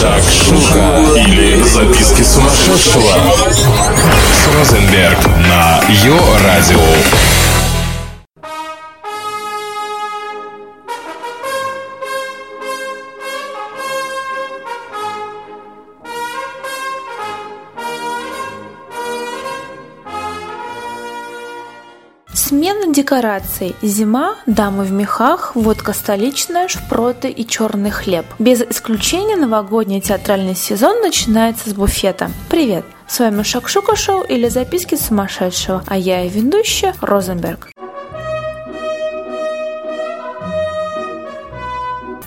Шакшука или записки сумасшедшего с Розенберг на Йо-Радио. Смена декораций. Зима, дамы в мехах, водка столичная, шпроты и черный хлеб. Без исключения новогодний театральный сезон начинается с буфета. Привет! С вами Шакшука Шоу или записки сумасшедшего, а я и ведущая Розенберг.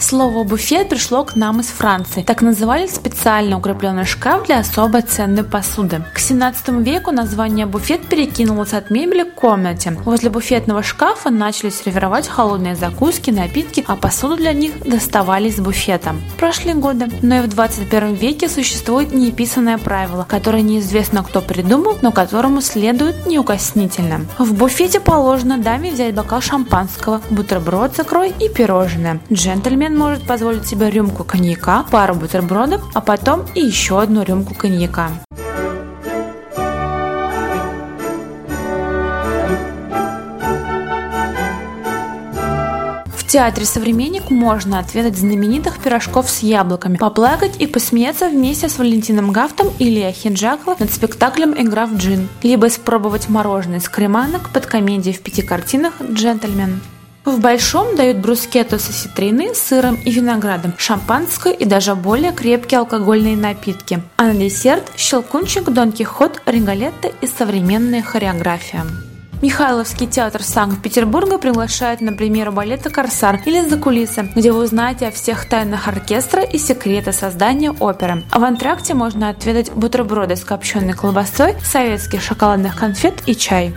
Слово «буфет» пришло к нам из Франции. Так называли специально укрепленный шкаф для особо ценной посуды. К 17 веку название «буфет» перекинулось от мебели к комнате. Возле буфетного шкафа начали сервировать холодные закуски, напитки, а посуду для них доставали из буфета. Прошли годы, но и в 21 веке существует неписанное правило, которое неизвестно кто придумал, но которому следует неукоснительно. В буфете положено даме взять бокал шампанского, бутерброд с икрой и пирожное. Джентльмен может позволить себе рюмку коньяка, пару бутербродов, а потом и еще одну рюмку коньяка. В театре «Современник» можно отведать знаменитых пирожков с яблоками, поплакать и посмеяться вместе с Валентином Гафтом и Лия Хинджакова над спектаклем «Игра в джин», либо испробовать мороженое с креманок под комедией в пяти картинах «Джентльмен». В большом дают брускетто с осетрины, сыром и виноградом, шампанское и даже более крепкие алкогольные напитки. А на десерт – щелкунчик, Дон Кихот, Регалетто и современная хореография. Михайловский театр Санкт-Петербурга приглашает на премьеру балета «Корсар» или «За кулисы», где вы узнаете о всех тайнах оркестра и секреты создания оперы. А в антракте можно отведать бутерброды с копченой колбасой, советских шоколадных конфет и чай.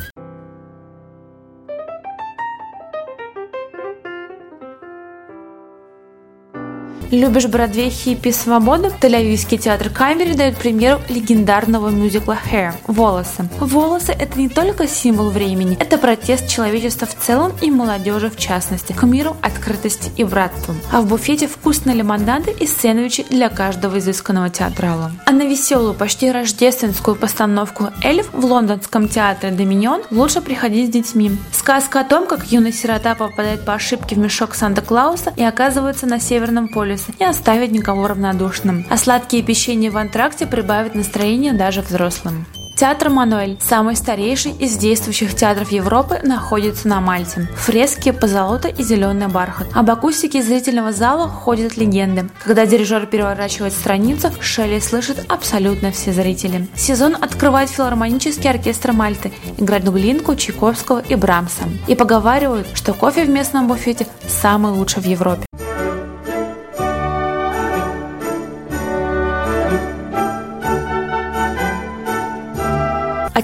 Любишь Бродвей, хиппи, свободу? Тель-Авивский театр Камери дает премьеру легендарного мюзикла Hair – «Волосы». Волосы – это не только символ времени, это протест человечества в целом и молодежи в частности, к миру, открытости и братству. А в буфете вкусные лимонады и сэндвичи для каждого изысканного театрала. А на веселую, почти рождественскую постановку «Эльф» в лондонском театре «Доминион» лучше приходить с детьми. Сказка о том, как юный сирота попадает по ошибке в мешок Санта-Клауса и оказывается на Северном полюсе полюса не оставить никого равнодушным. А сладкие печенья в антракте прибавят настроение даже взрослым. Театр Мануэль, самый старейший из действующих театров Европы, находится на Мальте. Фрески, позолота и зеленый бархат. Об акустике зрительного зала ходят легенды. Когда дирижер переворачивает страницу, Шелли слышат абсолютно все зрители. Сезон открывает филармонический оркестр Мальты, играть Глинку, Чайковского и Брамса. И поговаривают, что кофе в местном буфете самый лучший в Европе.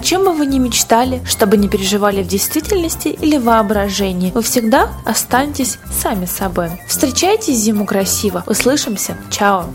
Чем бы вы ни мечтали, чтобы не переживали в действительности или воображении, вы всегда останетесь сами собой. Встречайте зиму красиво. Услышимся. Чао.